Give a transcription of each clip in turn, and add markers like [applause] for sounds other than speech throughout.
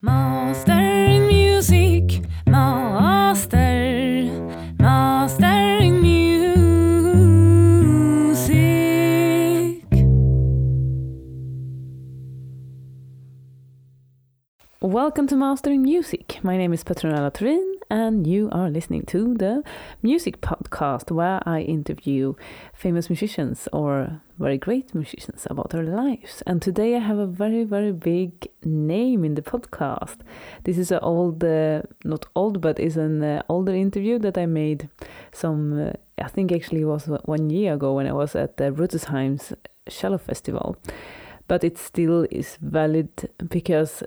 Mastering music, master, mastering music. Welcome to Mastering Music. My name is Petronella Turin, and you are listening to the music podcast where I interview famous musicians or very great musicians about their lives. And today I have a very, very big name in the podcast. This is an old, uh, not old, but is an uh, older interview that I made some, uh, I think actually was one year ago when I was at the Rüdesheim's Cello Festival. But it still is valid because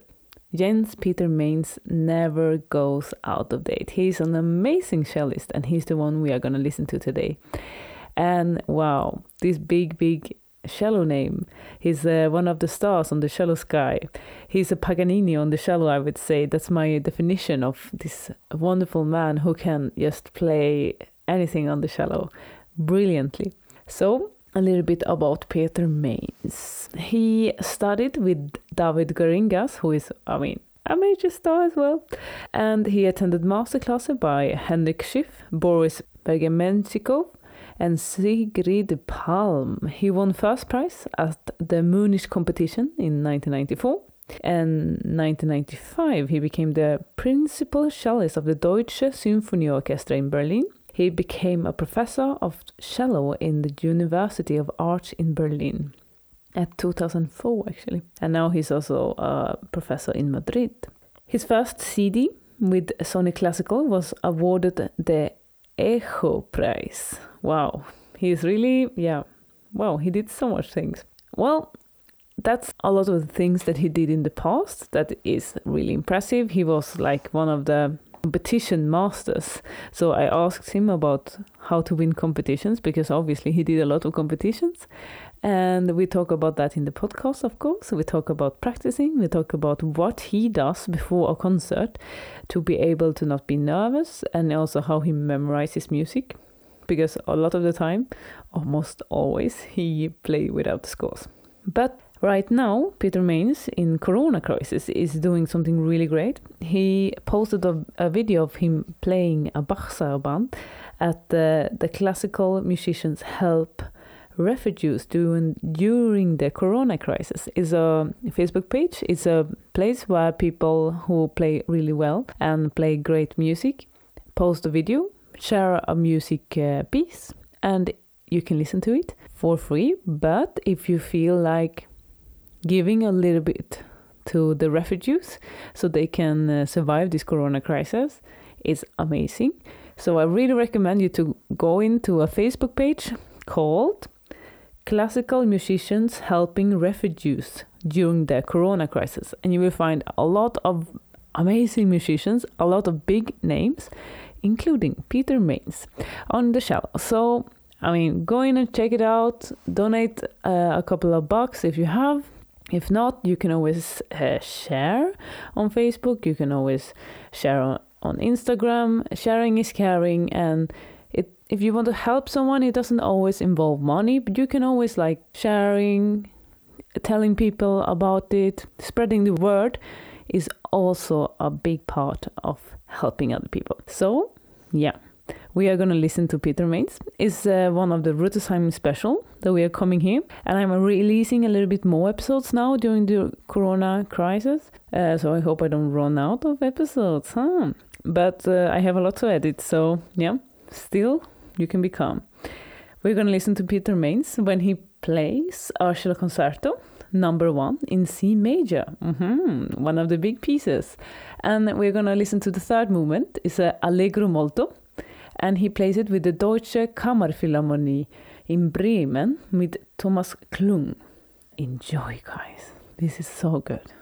Jens Peter Maintz never goes out of date. He's an amazing cellist, and he's the one we are going to listen to today. And wow, this big, big cello name. He's uh, one of the stars on the cello sky. He's a Paganini on the cello, I would say. That's my definition of this wonderful man who can just play anything on the cello brilliantly. So, a little bit about Peter Maintz. He studied with David Geringas, who is, I mean, a major star as well. And he attended masterclasses by Heinrich Schiff, Boris Pergamenschikow, and Siegfried Palm. He won first prize at the Munich competition in 1994. And 1995, he became the principal cellist of the Deutsche Symphonieorchestra in Berlin he became a professor of cello in the University of Art in Berlin at 2004 actually. And now he's also a professor in Madrid. His first CD with Sony Classical was awarded the Echo Prize. Wow. He's really yeah. Wow, he did so much things. Well, that's a lot of the things that he did in the past that is really impressive. He was like one of the competition masters. So I asked him about how to win competitions because obviously he did a lot of competitions. And we talk about that in the podcast, of course. We talk about practicing, we talk about what he does before a concert to be able to not be nervous, and also how he memorizes music because a lot of the time, almost always, he play without scores. But Right now, Peter Maintz in Corona Crisis is doing something really great. He posted a, a video of him playing a Bach band at the, the Classical Musicians Help Refugees during, during the Corona Crisis. is a Facebook page. It's a place where people who play really well and play great music post a video, share a music uh, piece, and you can listen to it for free. But if you feel like giving a little bit to the refugees so they can uh, survive this corona crisis is amazing. So I really recommend you to go into a Facebook page called Classical Musicians Helping Refugees During the Corona Crisis. And you will find a lot of amazing musicians, a lot of big names, including Peter Maintz on the show. So, I mean, go in and check it out. Donate uh, a couple of bucks if you have if not, you can always uh, share on Facebook. You can always share on, on Instagram. Sharing is caring, and it if you want to help someone, it doesn't always involve money, but you can always like sharing, telling people about it, spreading the word is also a big part of helping other people. So, yeah we are going to listen to Peter Maintz. It's uh, one of the Rüdesheim special that we are coming here. And I'm releasing a little bit more episodes now during the corona crisis. Uh, so I hope I don't run out of episodes, huh? But uh, I have a lot to edit, so yeah, still, you can be calm. We're going to listen to Peter Maintz when he plays Arcello Concerto number one in C major, mm-hmm, one of the big pieces. And we're going to listen to the third movement. It's a Allegro Molto and he plays it with the Deutsche Kammerphilharmonie in Bremen with Thomas Klung. Enjoy, guys. This is so good.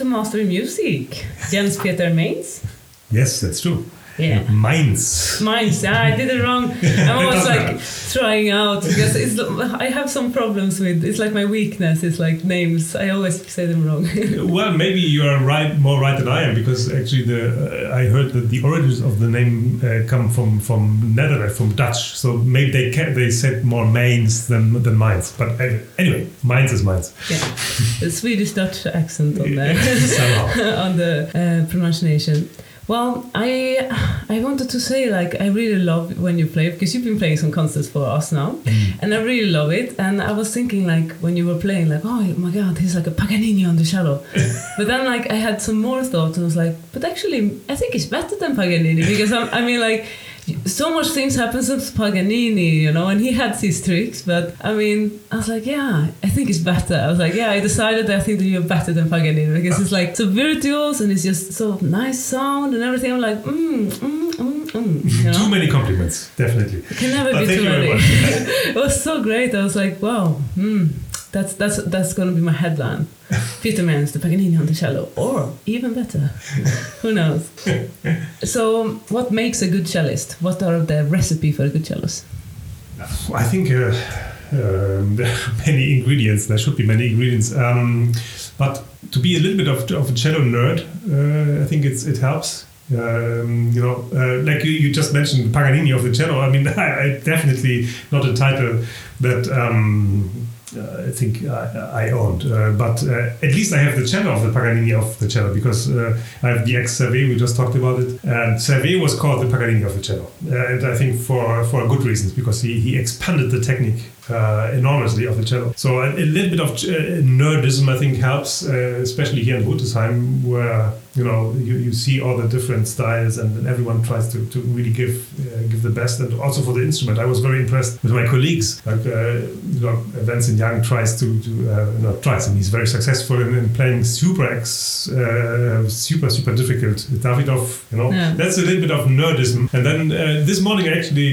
To Mastering Music, Jens Peter Maintz. Yes, that's true. Yeah. Mainz. Mainz. Yeah, I did it wrong. [laughs] I'm always like trying out because it's, I have some problems with. It's like my weakness. It's like names. I always say them wrong. [laughs] well, maybe you are right, more right than I am, because actually the uh, I heard that the origins of the name uh, come from from Netherlands, from Dutch. So maybe they can, they said more Mainz than than Mainz. But anyway, Mainz is Mainz. Yeah, the Swedish Dutch accent on [laughs] there on the uh, pronunciation. Well, I I wanted to say like I really love when you play because you've been playing some concerts for us now, mm. and I really love it. And I was thinking like when you were playing like oh my god he's like a Paganini on the cello, [laughs] but then like I had some more thoughts and I was like but actually I think he's better than Paganini because I'm, I mean like so much things happen since Paganini, you know, and he had these tricks. But I mean, I was like, yeah, I think it's better. I was like, yeah, I decided that I think that you're better than Paganini because it's like so virtuous and it's just so nice sound and everything. I'm like, mm, mm, mm, mm. You [laughs] know? Too many compliments, definitely. It can never but be too many. [laughs] it was so great. I was like, wow, hmm, that's that's that's going to be my headline. [laughs] Peter Maintz, the Paganini on the cello, or even better, [laughs] who knows? so, what makes a good cellist? What are the recipe for a good cellist? I think uh, um, there [laughs] are many ingredients. There should be many ingredients. Um, but to be a little bit of, of a cello nerd, uh, I think it's, it helps. Um, you know, uh, like you, you, just mentioned Paganini of the cello. I mean, I, I definitely not a title that um, uh, I think I, I owned. Uh, but uh, at least I have the cello of the Paganini of the cello because I have the ex Servais, we just talked about it. And Servais was called the Paganini of the cello. and I think for, for good reasons because he, he expanded the technique uh, enormously of the cello. So a, a little bit of uh, nerdism, I think, helps, uh, especially here in Rüdesheim, where you know you, you see all the different styles and, and everyone tries to, to really give uh, give the best. And also for the instrument, I was very impressed with my colleagues. Like uh, you know, Vincent Young tries to, to uh, not tries, and he's very successful in, in playing super ex, super super difficult Davidov. You know, yeah. that's a little bit of nerdism. And then this morning, I actually,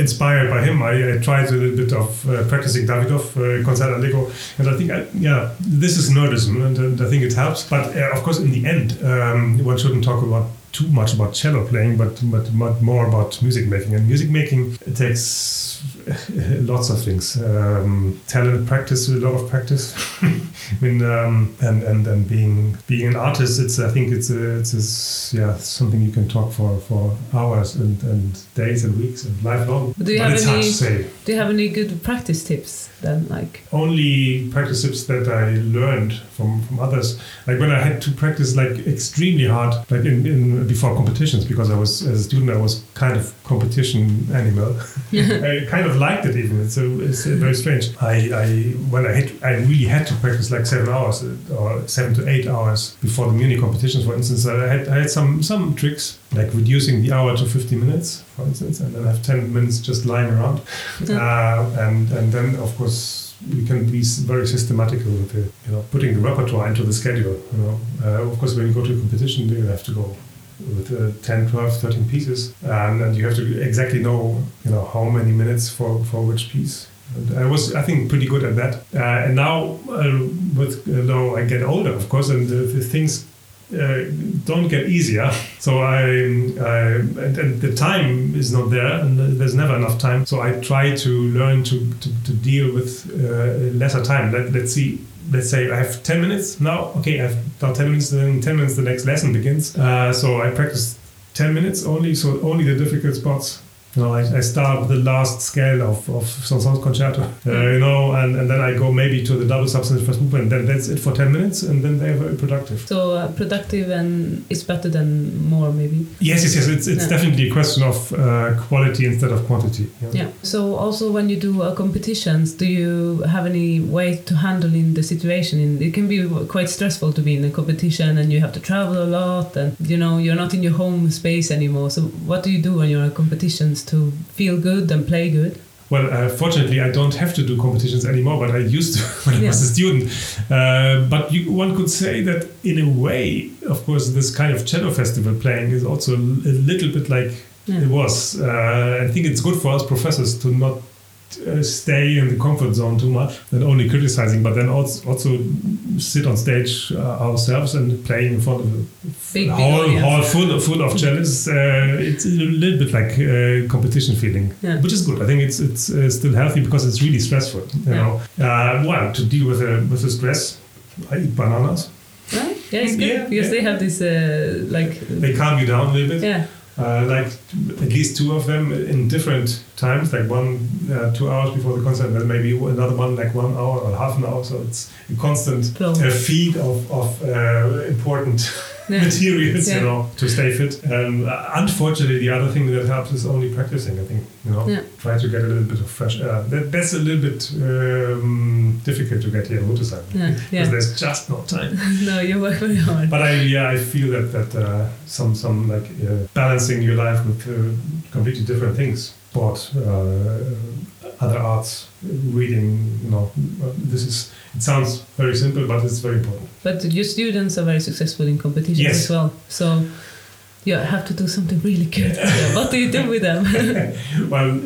inspired by him, I, I tried a little bit of uh, practicing Davidov uh, concert allegro, and I think I, yeah, this is nerdism, and, and, I think it helps. But uh, of course, in the end, um, one shouldn't talk about too much about cello playing, but but but more about music making. And music making it takes [laughs] lots of things. Um, talent, practice, a lot of practice. [laughs] I mean, um, and and and being being an artist, it's I think it's a, it's a, yeah something you can talk for for hours and, and days and weeks and lifelong. Do you but have any? Do you have any good practice tips then? Like only practice tips that I learned from from others. Like when I had to practice like extremely hard, like in, in before competitions, because I was as a student I was kind of competition animal. [laughs] I kind of liked it even. It's, a, it's very strange. I, I when I hit, I really had to practice like seven hours or seven to eight hours before the Munich competitions. For instance, I had I had some some tricks like reducing the hour to 50 minutes, for instance, and then have 10 minutes just lying around, uh, and and then of course we can be very systematical with the, you know putting the repertoire into the schedule. You know, uh, of course, when you go to a competition, you have to go with uh, 10, 12, 13 pieces, and, and you have to exactly know you know how many minutes for for which piece. And I was, I think, pretty good at that. Uh, and now, uh, with uh, now I get older, of course, and the, the things uh, don't get easier. [laughs] So I, I and, and, the time is not there, and there's never enough time. So I try to learn to to, to deal with uh, lesser time. Let, let's see. Let's say I have 10 minutes now. Okay, I have about 10 minutes. Then 10 minutes, the next lesson begins. Uh, so I practice 10 minutes only. So only the difficult spots you know, I, I start with the last scale of, of Saint-Saëns concerto, uh, you know, and, and then I go maybe to the double substantive first movement. Then that's it for 10 minutes, and then they're very productive. So uh, productive and is better than more, maybe? Yes, yes, yes. It's, it's yeah. definitely a question of uh, quality instead of quantity. Yeah. yeah. So also when you do uh, competitions, do you have any way to handle in the situation? In, it can be quite stressful to be in a competition and you have to travel a lot and, you know, you're not in your home space anymore. So what do you do when you're in competitions to feel good and play good? Well, uh, fortunately, I don't have to do competitions anymore, but I used to [laughs] when yeah. I was a student. Uh, but you, one could say that, in a way, of course, this kind of cello festival playing is also a little bit like yeah. it was. Uh, I think it's good for us professors to not uh, stay in the comfort zone too much and only criticizing, but then also, also sit on stage uh, ourselves and playing in front of a Big, big hall, full, full of cellists. Uh, it's a little bit like uh, competition feeling, Yeah. which is good. I think it's it's uh, still healthy because it's really stressful. You Yeah. know, uh, well, to deal with with the stress, I eat bananas. Right? Yeah, it's good Yeah, because they have this uh, like They calm you down a little bit. yeah Uh, like at least two of them in different times, like one uh, two hours before the concert, then maybe another one like one hour or half an hour. So it's a constant uh, feed of, of uh, important. Materials, Yeah. you know, to stay fit. Um, unfortunately, the other thing that helps is only practicing. I think you know, Yeah. try to get a little bit of fresh air. That, that's a little bit um, difficult to get here in Rüdesheim yeah [laughs] because yeah. there's just no time. [laughs] no, you work very hard. But I yeah I feel that that uh, some some like uh, balancing your life with uh, completely different things, sport, uh, other arts, reading. You know, this is it sounds very simple, but it's very important. But your students are very successful in competitions Yes. as well. So you have to do something really good. What do you do with them? [laughs] well,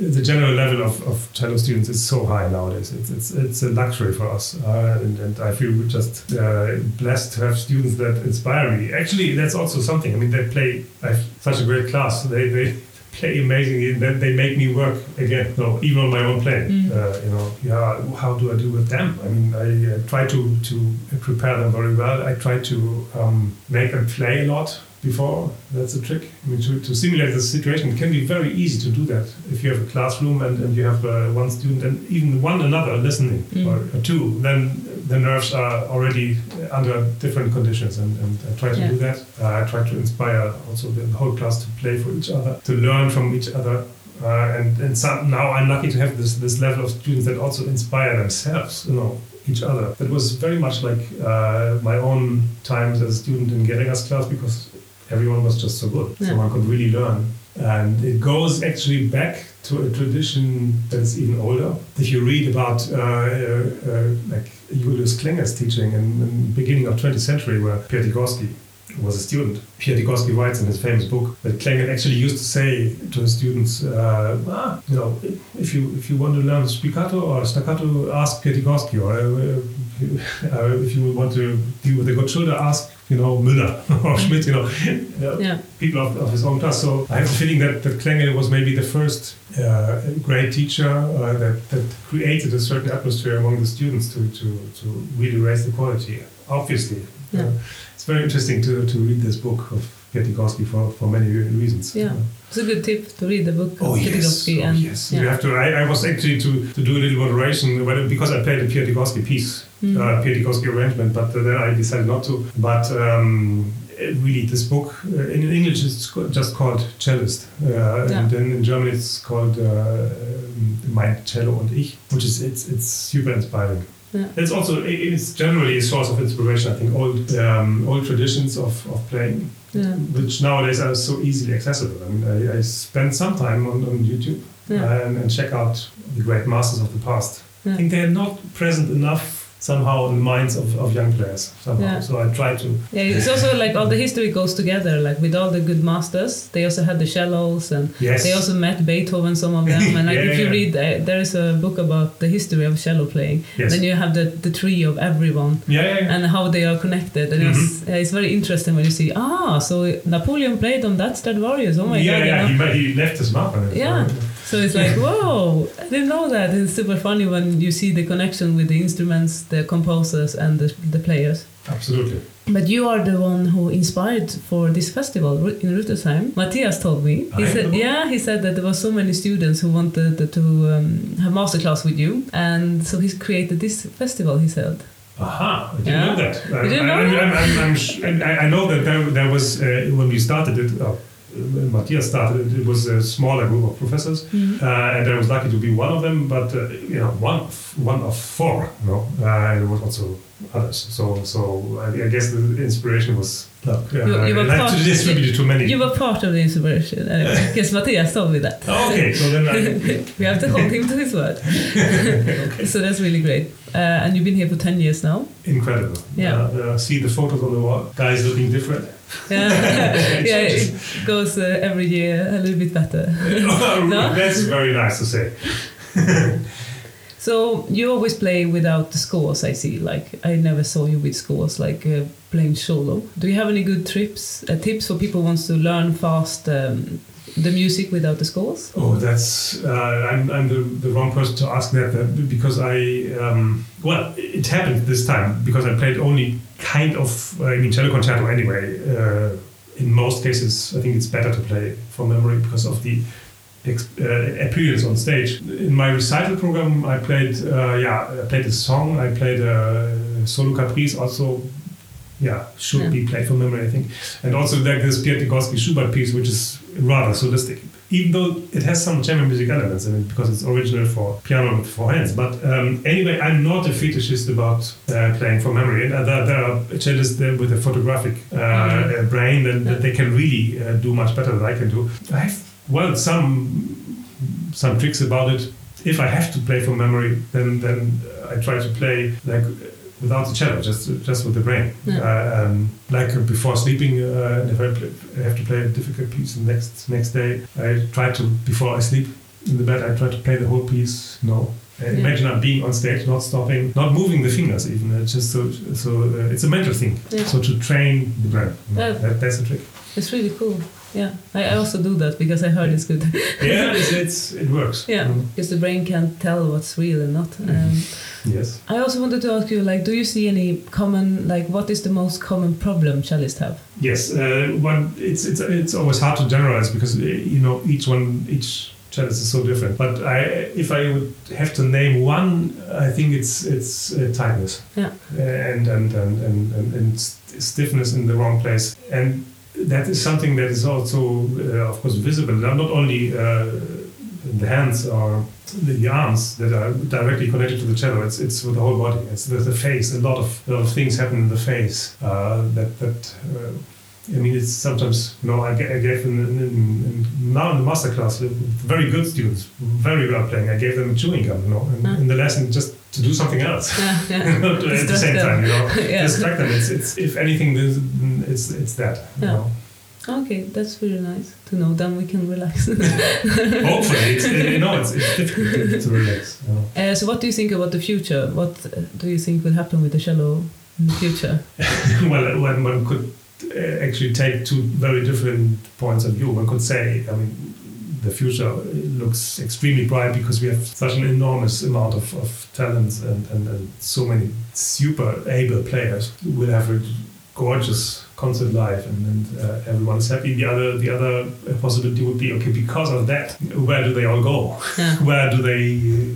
the general level of, of cello students is so high nowadays. It's it's, it's a luxury for us, uh, and, and I feel we're just uh, blessed to have students that inspire me. Actually, that's also something. I mean, they play I have such a great class. They they play amazingly, then they make me work again. So even on my own plane. Mm. uh, you know, yeah. How do I do with them? I mean, I uh, try to to prepare them very well. I try to um, make them play a lot before. That's a trick. I mean, to, to simulate the situation, it can be very easy to do that. If you have a classroom and, and you have uh, one student and even one another listening, Mm. or, or two, then the nerves are already under different conditions. And, and I try to Yeah. do that. Uh, I try to inspire also the whole class to play for each other, to learn from each other. Uh, and and some, now I'm lucky to have this, this level of students that also inspire themselves, you know, each other. That was very much like uh, my own times as a student in Geringas's class because everyone was just so good. Yeah. So one could really learn. And it goes actually back to a tradition that is even older. If you read about uh, uh, uh, like Julius Klengel's teaching in, in the beginning of 20th century, where Piatigorsky was a student. Piatigorsky writes in his famous book that Klinger actually used to say to his students, uh, ah, you know, if you if you want to learn spiccato or staccato, ask Piatigorsky, or uh, [laughs] uh, if you want to deal with a good shoulder, ask you know Müller [laughs] or Schmidt, you know, uh, yeah, people of, of his own class. So I have the feeling that, that Klengel was maybe the first uh, great teacher uh, that, that created a certain atmosphere among the students to, to, to really raise the quality. Obviously, Yeah. uh, it's very interesting to, to read this book of Piatigorsky for, for many reasons. Yeah. it's a good tip to read the book. Oh of yes, Piatigorsky oh, and yes. yeah. You have to. I, I was actually to, to do a little moderation because I played a Piatigorsky piece, Mm. uh, arrangement, but then I decided not to. But um, really, this book uh, in English is just called Cellist, uh, Yeah. and then in German it's called uh, Mein Cello und Ich, which is it's it's super inspiring. Yeah. It's also it's generally a source of inspiration. I think old um, old traditions of, of playing yeah. which nowadays are so easily accessible. I mean, I, I spend some time on, on YouTube Yeah. and, and check out the great masters of the past. I think they're not present enough somehow in the minds of, of young players somehow. Yeah. So I try to. Yeah, it's also like all the history goes together. Like with all the good masters, they also had the cellos, and Yes. they also met Beethoven, some of them. [laughs] And like Yeah, if you yeah. read, uh, there is a book about the history of cello playing. Yes. Then you have the the tree of everyone yeah, yeah, yeah. and how they are connected. And it's, Mm-hmm. uh, it's very interesting when you see, ah, so Napoleon played on that Stradivarius. Oh my yeah, god! yeah. you know? He, he left his mark on it. Yeah. So it's like, whoa, I didn't know that. It's super funny when you see the connection with the instruments, the composers, and the, the players. absolutely. But you are the one who inspired for this festival in Rüdesheim. Matthias told me. He I said, yeah, he said that there were so many students who wanted to um, have masterclass with you, and so he created this festival. He said, Aha, I didn't Yeah. know that. You didn't know I, that? I I know that there, there was, uh, when we started it, uh, Matthias started it, it was a smaller group of professors, uh, and I was lucky to be one of them, but, uh, you know, one of, one of four, you know, uh, and there was also others. So, so I, I guess the inspiration was, look, uh, You- you were like part- to distribute it to many. you were part of the inspiration. [laughs] Anyway, because Matthias told me that. Oh, okay, so then I, [laughs] we have to hold him to his word. [laughs] okay. So that's really great. Uh, and you've been here for 10 years now. incredible. Yeah. Uh, uh, see the photos on the wall, guys looking different. Yeah, [laughs] yeah [laughs] it goes uh, every year a little bit better. [laughs] No? That's very nice to say. So you always play without the scores. I see. Like I never saw you with scores, like uh, playing solo. Do you have any good trips, uh, tips for people who wants to learn fast um, the music without the scores? Oh, that's uh, I'm, I'm the, the wrong person to ask that, that because I um, well it happened this time because I played only kind of I mean cello concerto anyway. Uh, in most cases, I think it's better to play from memory because of the uh, appearance on stage. In my recital program, I played uh, yeah I played a song. I played a solo caprice also. Yeah, should yeah. be played from memory, I think, and also like this Piotr Tchaikovsky Schubert piece, which is rather solistic, even though it has some chamber music elements in it because it's original for piano with four hands. But um, anyway, I'm not a fetishist about uh, playing from memory. And uh, there, there, are cellists with a photographic uh, mm-hmm. brain that, that, they can really uh, do much better than I can do. I have well some some tricks about it. If I have to play from memory, then then I try to play like without the cello, just just with the brain. Yeah. Uh, um, like before sleeping, uh, if I, have to play a difficult piece the next next day, I try to before I sleep in the bed, I try to play the whole piece. No. Uh, yeah. Imagine I'm being on stage, not stopping, not moving the fingers even. It's just so so. Uh, it's a mental thing. Yeah. So to train the brain, that, that's the trick. It's really cool. Yeah, I, also do that because I heard it's good. [laughs] yeah, it's, it's, it works. Yeah, mm. because the brain can't tell what's real and not. Um, yes. I also wanted to ask you, like, do you see any common, like, what is the most common problem cellists have? Yes, uh, one. It's it's it's always hard to generalize because uh, you know each one each cellist is so different. But I, if I would have to name one, I think it's it's uh, tightness. Yeah. And and and and, and, and stiffness in the wrong place and that is something that is also, uh, of course, visible. Not only uh, the hands or the arms that are directly connected to the cello. It's it's with the whole body. It's the, the face. A lot of a lot of things happen in the face. Uh, that that. Uh, I mean, it's sometimes, you know, I, I gave them, in, in, in, now in the master class, very good students, very well playing. I gave them chewing gum, you know, in, in the lesson just to do something else yeah, [laughs] yeah. at the same them. time, you know, [laughs] yeah. distract them. It's, it's, if anything, it's, it's that, you know. Okay, that's really nice to know. Then we can relax. [laughs] Hopefully, it's, you know, it's, it's difficult to relax. You know. uh, so, what do you think about the future? What do you think will happen with the cello in the future? well, when one could uh, actually take two very different points of view, one could say, I mean, the future looks extremely bright because we have such an enormous amount of, of talents and, and, and so many super able players. We'll have a gorgeous concert live and, and uh, everyone's happy. The other the other possibility would be okay because of that. Where do they all go? Yeah. [laughs] where do they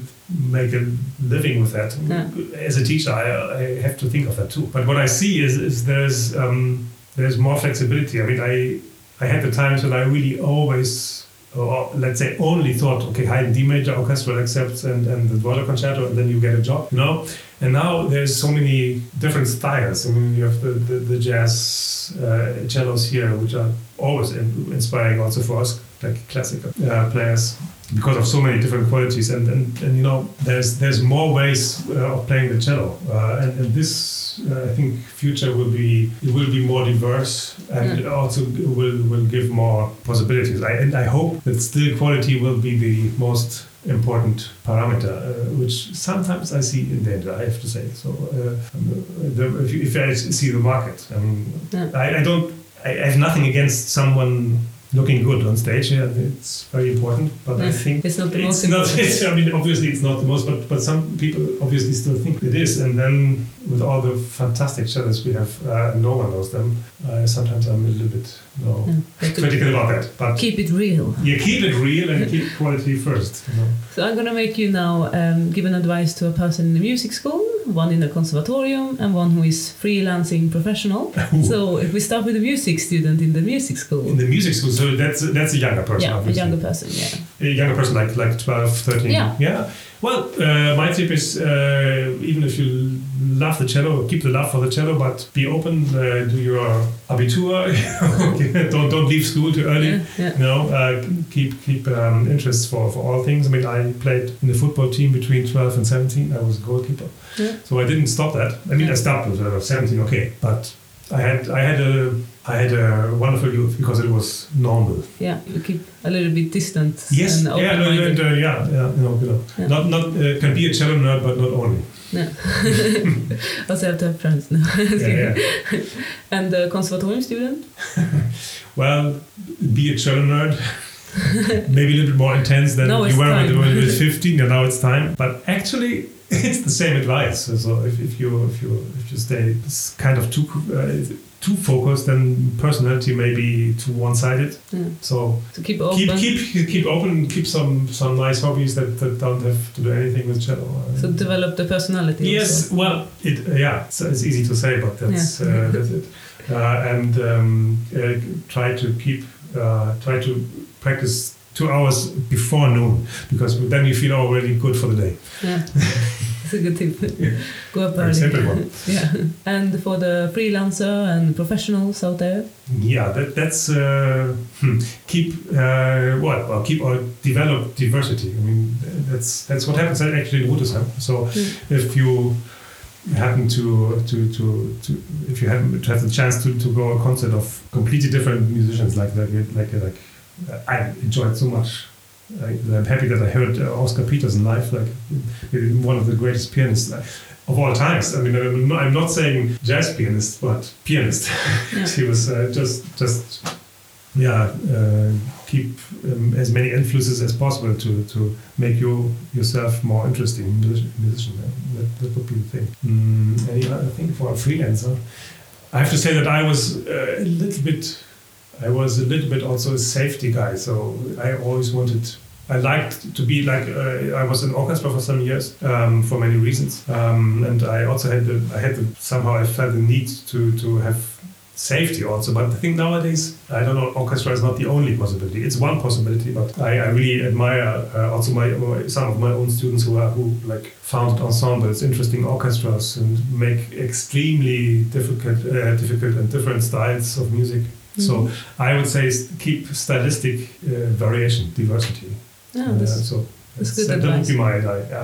make a living with that? Yeah. As a teacher, I, I, have to think of that too. But what I see is is there's um, there's more flexibility. I mean, I I had the times when I really always or let's say only thought, okay, Haydn D major orchestral accepts and, and the Dvorak concerto, and then you get a job, you know. And now there's so many different styles. I mean, you have the, the, the jazz uh, cellos here, which are always in, inspiring also for us, like classical uh, players, because of so many different qualities. And, and, and you know, there's there's more ways uh, of playing the cello, uh, and, and this uh, I think future will be it will be more diverse and yeah. also will will give more possibilities. I, and I hope that still quality will be the most important parameter, uh, which sometimes I see in danger. I have to say. So uh, the, if, you, if, I see the market, I mean, yeah. I, I don't. I have nothing against someone looking good on stage. Yeah, it's very important. But I think it's not the most [laughs] important. I mean, obviously, it's not the most, but but some people obviously still think it is. And then with all the fantastic cellists we have, uh, no one knows them. Uh, sometimes I'm a little bit no, yeah, critical about that. But keep it real. Yeah, keep it real and keep [laughs] quality first. You know? So I'm gonna make you now um, give an advice to a person in the music school, one in the conservatorium, and one who is freelancing professional. [laughs] so if we start with a music student in the music school. In the music school, so that's that's a younger person. Yeah, obviously. a younger person. Yeah. A younger person, like like 12, 13. Yeah. Yeah. Well, uh, my tip is uh, even if you love the cello, keep the love for the cello, but be open. Uh, do your abitur. [laughs] don't don't leave school too early. Yeah, yeah. You know, uh, keep keep um, interest for, for all things. I mean, I played in the football team between 12 and 17. I was a goalkeeper, yeah. so I didn't stop that. I mean, I stopped I was 17. Okay, but I had I had a I had a wonderful youth because it was normal. Yeah, you keep a little bit distant. Yes, and yeah, no, and, uh, yeah, yeah, you know, you know. Yeah. not not uh, can be a cello nerd, but not only. No. [laughs] also have to have friends now. Yeah, [laughs] yeah. and the conservatorium student? [laughs] Well, be a cello nerd. Maybe a little bit more intense than you were when you were 15. And now it's time. But actually, it's the same advice. So- if, if you if you if you stay kind of too uh, too focused, then personality may be too one-sided. Yeah. So To keep open. keep keep keep open. Keep some some nice hobbies that, that don't have to do anything with cello. so develop the personality. Yes, also. well, it yeah, it's, it's easy to say, but that's Yeah. uh, that's it. Uh, and um, uh, try to keep uh, try to practice two hours before noon because then you feel already good for the day. Yeah. [laughs] [laughs] It's a good tip. Yeah. Go up early. simple [laughs] one. yeah. And for the freelancer and professionals out there? Yeah, that, that's uh, hmm, keep uh, what? Well, keep or develop diversity. I mean, that's that's what happens actually in Rüdesheim. So Mm. if you happen to to to, to if you happen to have the chance to, to go a concert of completely different musicians like like like like uh, I enjoyed so much. I, I'm happy that I heard uh, Oscar Peterson live, like one of the greatest pianists of all times. I mean, I'm not, saying jazz pianist, but pianist. [laughs] Yeah. she was uh, just just yeah uh, keep um, as many influences as possible to to make you yourself more interesting musician. That, that would be the thing. Mm, any other thing for a freelancer? I have to say that I was uh, a little bit. I was a little bit also a safety guy, so I always wanted. I liked to be like uh, I was in orchestra for some years um, for many reasons, um, and I also had the I had the, somehow I felt the need to to have safety also. But I think nowadays, I don't know, orchestra is not the only possibility. It's one possibility, but I, I really admire uh, also my some of my own students who are who like founded ensembles, interesting orchestras, and make extremely difficult, uh, difficult and different styles of music. So Mhm. I would say keep stylistic uh, variation, diversity. Yeah, Uh, so that's that's- good that, would be my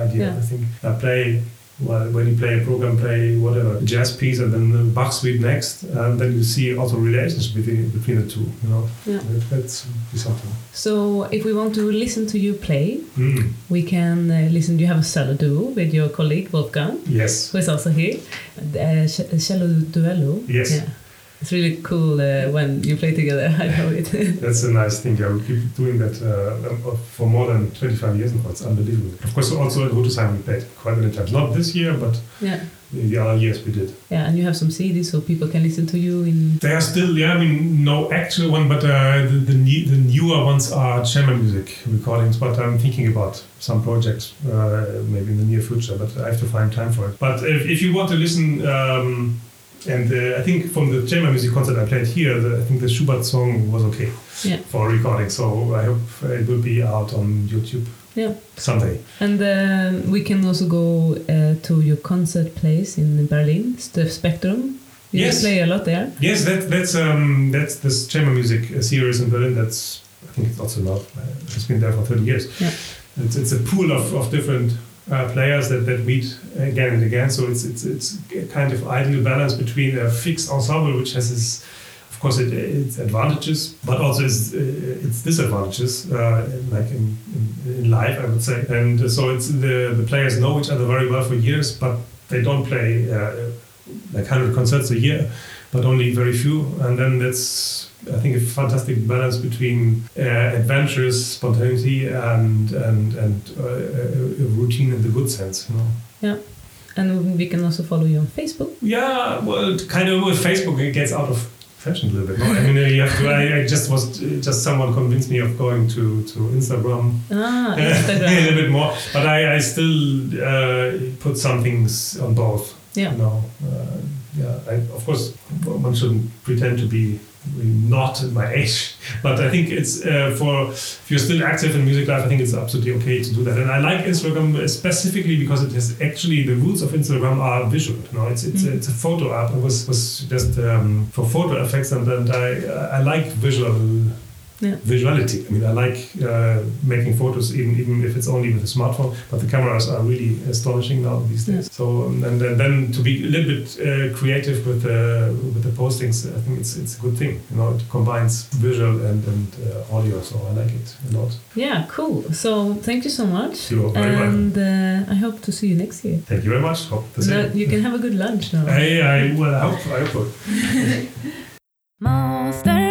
idea. Yeah. I think I play well, when you play a program, play whatever jazz piece, and then the Bach suite next, and then you see also relations between between the two. You know, Yeah. that, that's something. So if we want to listen to you play, Mm. we can uh, listen. You have a cello duo with your colleague Wolfgang, Yes. who is also here. Uh, cello duello. Yes. Yeah. It's really cool uh, when you play together. [laughs] I know it. [laughs] That's a nice thing. Yeah, we keep doing that uh, for more than 25 years now. It's unbelievable. Of course, also at Rüdesheim we played quite many times. Not this year, but yeah. in the other years we did. Yeah, and you have some CDs so people can listen to you in. They are still, yeah, I mean, no actual one, but uh, the, the, new, the newer ones are chamber music recordings. But I'm thinking about some projects uh, maybe in the near future, but I have to find time for it. But if, if you want to listen, um, and uh, I think from the chamber music concert I played here, the, I think the Schubert song was okay Yeah. for recording. So I hope it will be out on YouTube Yeah. someday. And um, we can also go uh, to your concert place in Berlin, the Spectrum. You Yes. play a lot there. Yes, that, that's um, that's this chamber music uh, series in Berlin. That's I think it's also not. Uh, it's been there for thirty years. Yeah. It's, it's a pool of, of different uh, players that, that meet again and again. So it's it's it's a kind of ideal balance between a fixed ensemble, which has its of course it, its advantages, but also its, uh, its disadvantages, uh, like in, in, in life, I would say. And so it's the the players know each other very well for years, but they don't play uh, like hundred concerts a year but only very few. And then that's, I think, a fantastic balance between uh, adventures, spontaneity, and and and uh, routine in the good sense. You know. Yeah. And we can also follow you on Facebook. Yeah, well, kind of with Facebook, it gets out of fashion a little bit. No? I mean, you have to. I, I just was just someone convinced me of going to to Instagram Ah, [laughs] a little bit more, but I I still uh, put some things on both. Yeah. You know, uh, yeah. I, of course, one shouldn't pretend to be not my [laughs] age, but I think it's uh, for if you're still active in music life, I think it's absolutely okay to do that. And I like Instagram specifically because it has actually the roots of Instagram are visual. You know, it's it's, Mm. it's a photo app. It was was just um, for photo effects, and, and I I like visual Yeah. visuality. I mean, I like uh, making photos even even if it's only with a smartphone. But the cameras are really astonishing now these days. So um, and, then then to be a little bit uh, creative with the with the postings, I think it's it's a good thing. You know, it combines visual and and uh, audio. So I like it a lot. Yeah, cool. So thank you so much. You're very welcome. and uh, I hope to see you next year. Thank you very much. Hope the No, same. you can have a good lunch now. I, I well, I hope I hope. so. [laughs] [laughs]